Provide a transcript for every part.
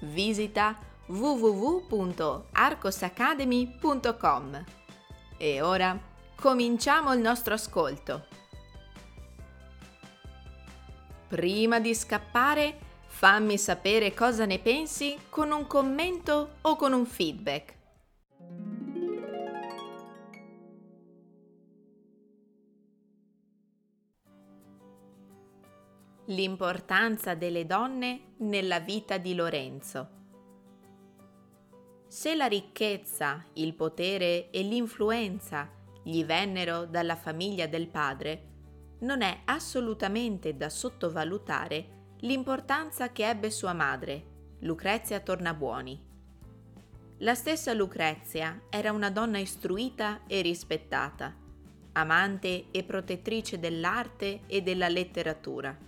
Visita www.arcosacademy.com. E ora cominciamo il nostro ascolto. Prima di scappare, fammi sapere cosa ne pensi con un commento o con un feedback. L'importanza delle donne nella vita di Lorenzo. Se la ricchezza, il potere e l'influenza gli vennero dalla famiglia del padre, non è assolutamente da sottovalutare l'importanza che ebbe sua madre, Lucrezia Tornabuoni. La stessa Lucrezia era una donna istruita e rispettata, amante e protettrice dell'arte e della letteratura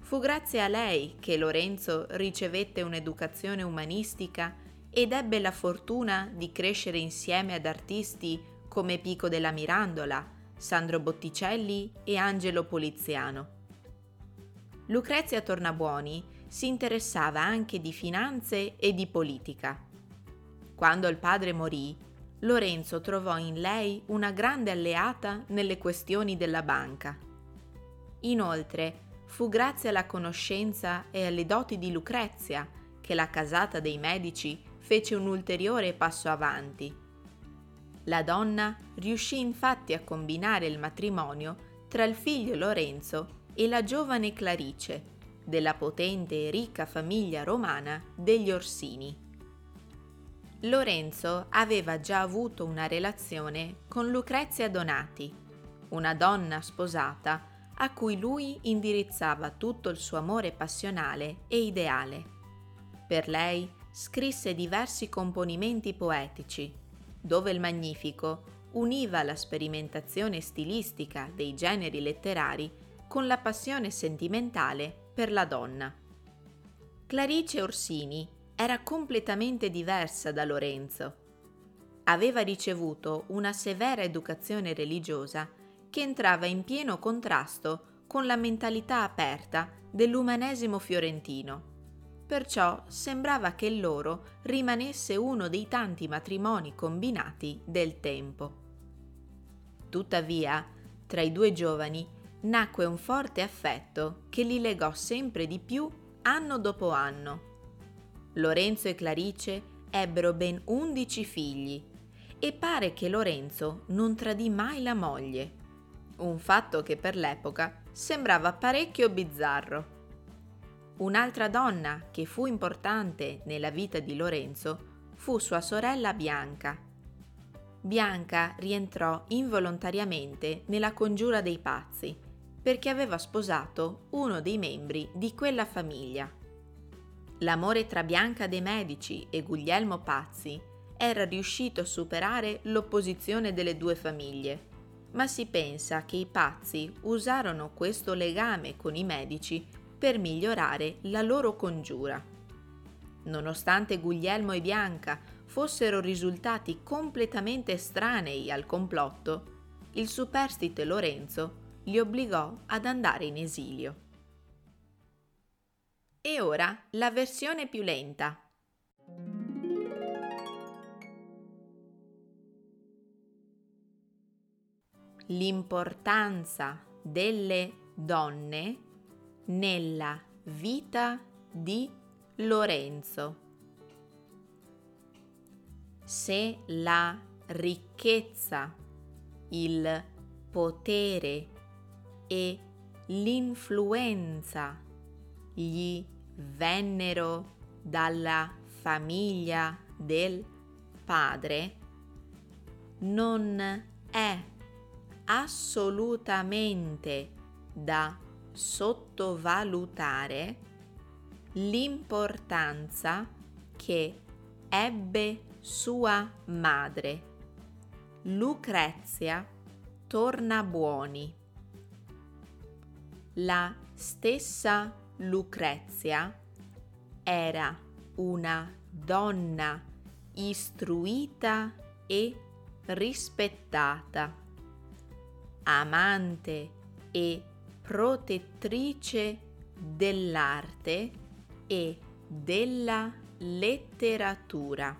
Fu grazie a lei che Lorenzo ricevette un'educazione umanistica ed ebbe la fortuna di crescere insieme ad artisti come Pico della Mirandola, Sandro Botticelli e Angelo Poliziano. Lucrezia Tornabuoni si interessava anche di finanze e di politica. Quando il padre morì, Lorenzo trovò in lei una grande alleata nelle questioni della banca. Inoltre, fu grazie alla conoscenza e alle doti di Lucrezia che la casata dei Medici fece un ulteriore passo avanti. La donna riuscì infatti a combinare il matrimonio tra il figlio Lorenzo e la giovane Clarice, della potente e ricca famiglia romana degli Orsini. Lorenzo aveva già avuto una relazione con Lucrezia Donati, una donna sposata a cui lui indirizzava tutto il suo amore passionale e ideale. Per lei scrisse diversi componimenti poetici, dove il Magnifico univa la sperimentazione stilistica dei generi letterari con la passione sentimentale per la donna. Clarice Orsini era completamente diversa da Lorenzo. Aveva ricevuto una severa educazione religiosa che entrava in pieno contrasto con la mentalità aperta dell'umanesimo fiorentino. Perciò sembrava che loro rimanesse uno dei tanti matrimoni combinati del tempo. Tuttavia, tra i due giovani nacque un forte affetto che li legò sempre di più anno dopo anno. Lorenzo e Clarice ebbero ben undici figli e pare che Lorenzo non tradì mai la moglie un fatto che per l'epoca sembrava parecchio bizzarro. Un'altra donna che fu importante nella vita di Lorenzo fu sua sorella Bianca. Bianca rientrò involontariamente nella congiura dei pazzi perché aveva sposato uno dei membri di quella famiglia. L'amore tra Bianca dei Medici e Guglielmo Pazzi era riuscito a superare l'opposizione delle due famiglie ma si pensa che i pazzi usarono questo legame con i medici per migliorare la loro congiura. Nonostante Guglielmo e Bianca fossero risultati completamente estranei al complotto, il superstite Lorenzo li obbligò ad andare in esilio. E ora la versione più lenta. L'importanza delle donne nella vita di Lorenzo. Se la ricchezza, il potere e l'influenza gli vennero dalla famiglia del padre, non è assolutamente da sottovalutare l'importanza che ebbe sua madre. Lucrezia torna buoni. La stessa Lucrezia era una donna istruita e rispettata, amante e protettrice dell'arte e della letteratura.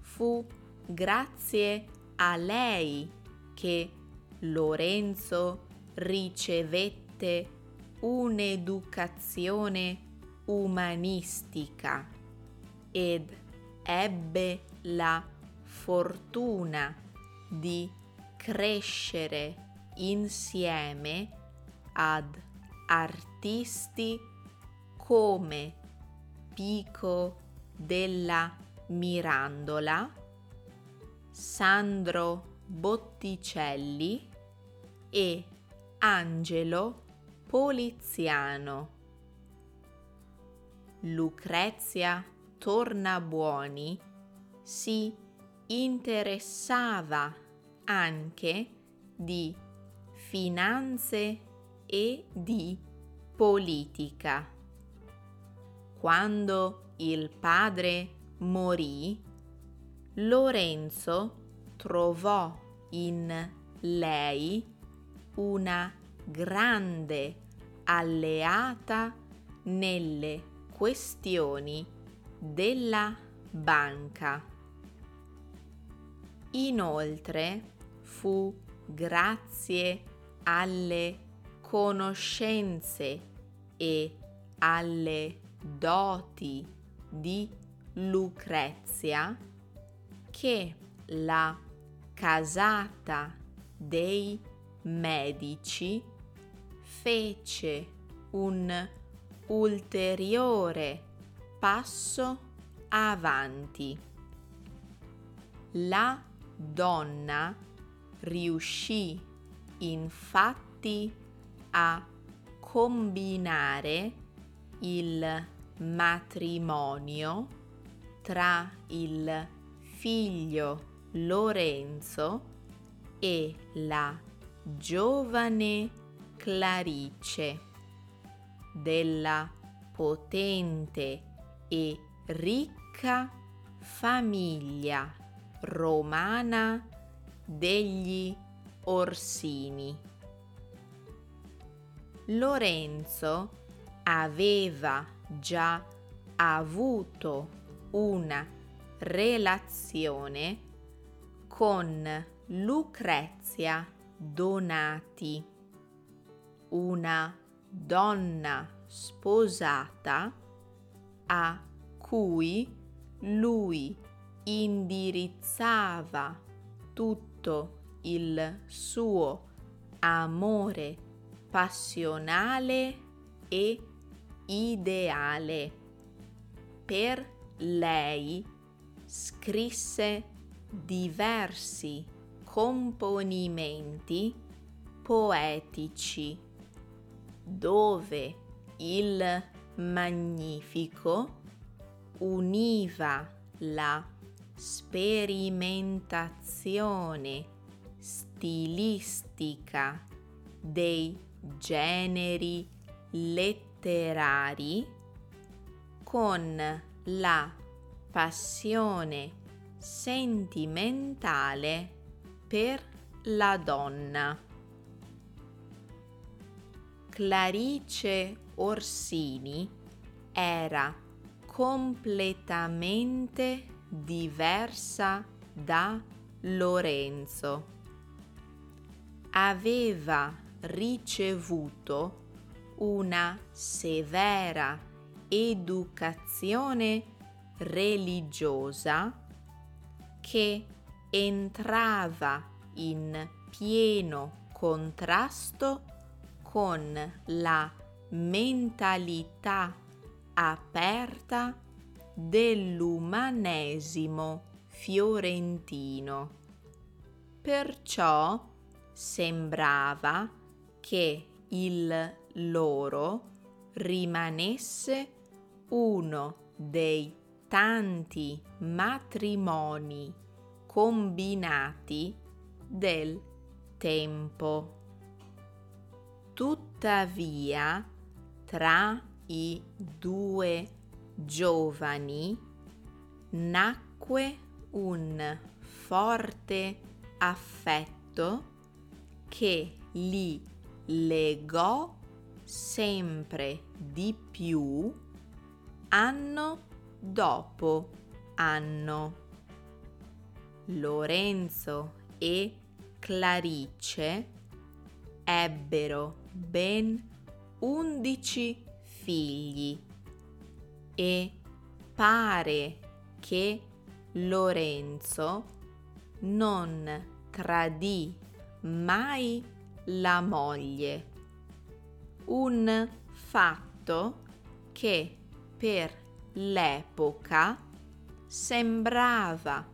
Fu grazie a lei che Lorenzo ricevette un'educazione umanistica ed ebbe la fortuna di crescere insieme ad artisti come Pico della Mirandola, Sandro Botticelli e Angelo Poliziano. Lucrezia Tornabuoni si interessava anche di finanze e di politica. Quando il padre morì, Lorenzo trovò in lei una grande alleata nelle questioni della banca. Inoltre fu grazie alle conoscenze e alle doti di Lucrezia che la casata dei medici fece un ulteriore passo avanti. La donna riuscì infatti a combinare il matrimonio tra il figlio Lorenzo e la giovane Clarice della potente e ricca famiglia romana degli Orsini. Lorenzo aveva già avuto una relazione con Lucrezia Donati, una donna sposata a cui lui indirizzava tutto il suo amore passionale e ideale. Per lei scrisse diversi componimenti poetici dove il Magnifico univa la sperimentazione stilistica dei generi letterari con la passione sentimentale per la donna. Clarice Orsini era completamente diversa da Lorenzo. Aveva ricevuto una severa educazione religiosa che entrava in pieno contrasto con la mentalità aperta dell'umanesimo fiorentino. Perciò sembrava che il loro rimanesse uno dei tanti matrimoni combinati del tempo. Tuttavia, tra i due giovani nacque un forte affetto che li legò sempre di più anno dopo anno. Lorenzo e Clarice ebbero ben undici figli e pare che Lorenzo non tradì mai la moglie, un fatto che per l'epoca sembrava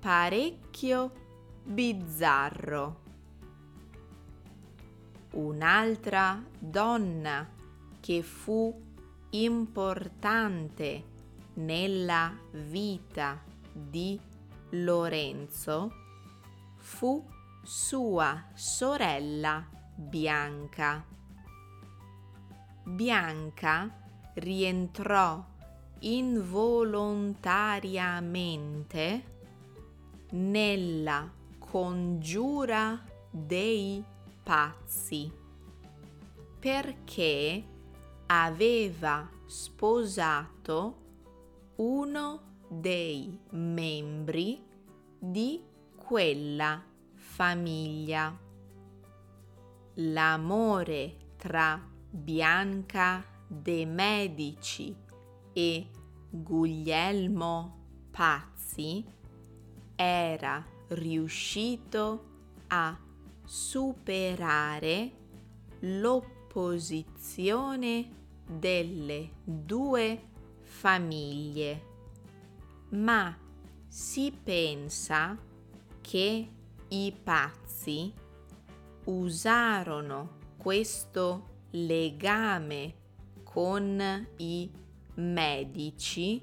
parecchio bizzarro. Un'altra donna che fu importante nella vita di Lorenzo fu sua sorella Bianca. Bianca rientrò involontariamente nella congiura dei pazzi perché aveva sposato uno dei membri di quella famiglia. L'amore tra Bianca de Medici e Guglielmo Pazzi era riuscito a superare l'opposizione delle due famiglie, ma si pensa che i pazzi usarono questo legame con i medici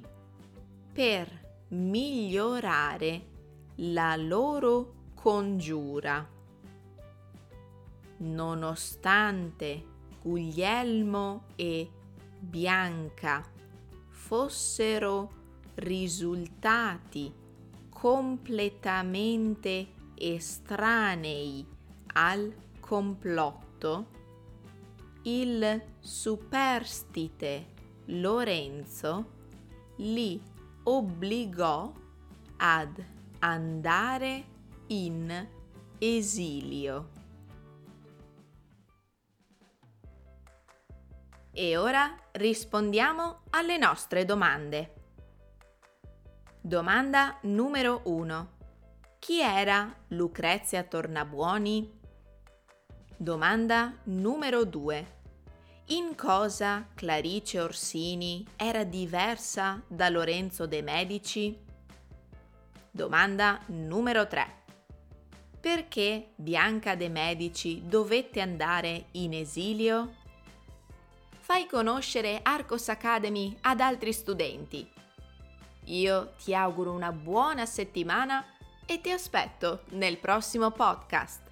per migliorare la loro congiura. Nonostante Guglielmo e Bianca fossero risultati completamente estranei al complotto, il superstite Lorenzo li obbligò ad andare in esilio. E ora rispondiamo alle nostre domande. Domanda numero 1. Chi era Lucrezia Tornabuoni? Domanda numero 2. In cosa Clarice Orsini era diversa da Lorenzo de Medici? Domanda numero 3. Perché Bianca de Medici dovette andare in esilio? Fai conoscere Arcos Academy ad altri studenti. Io ti auguro una buona settimana e ti aspetto nel prossimo podcast.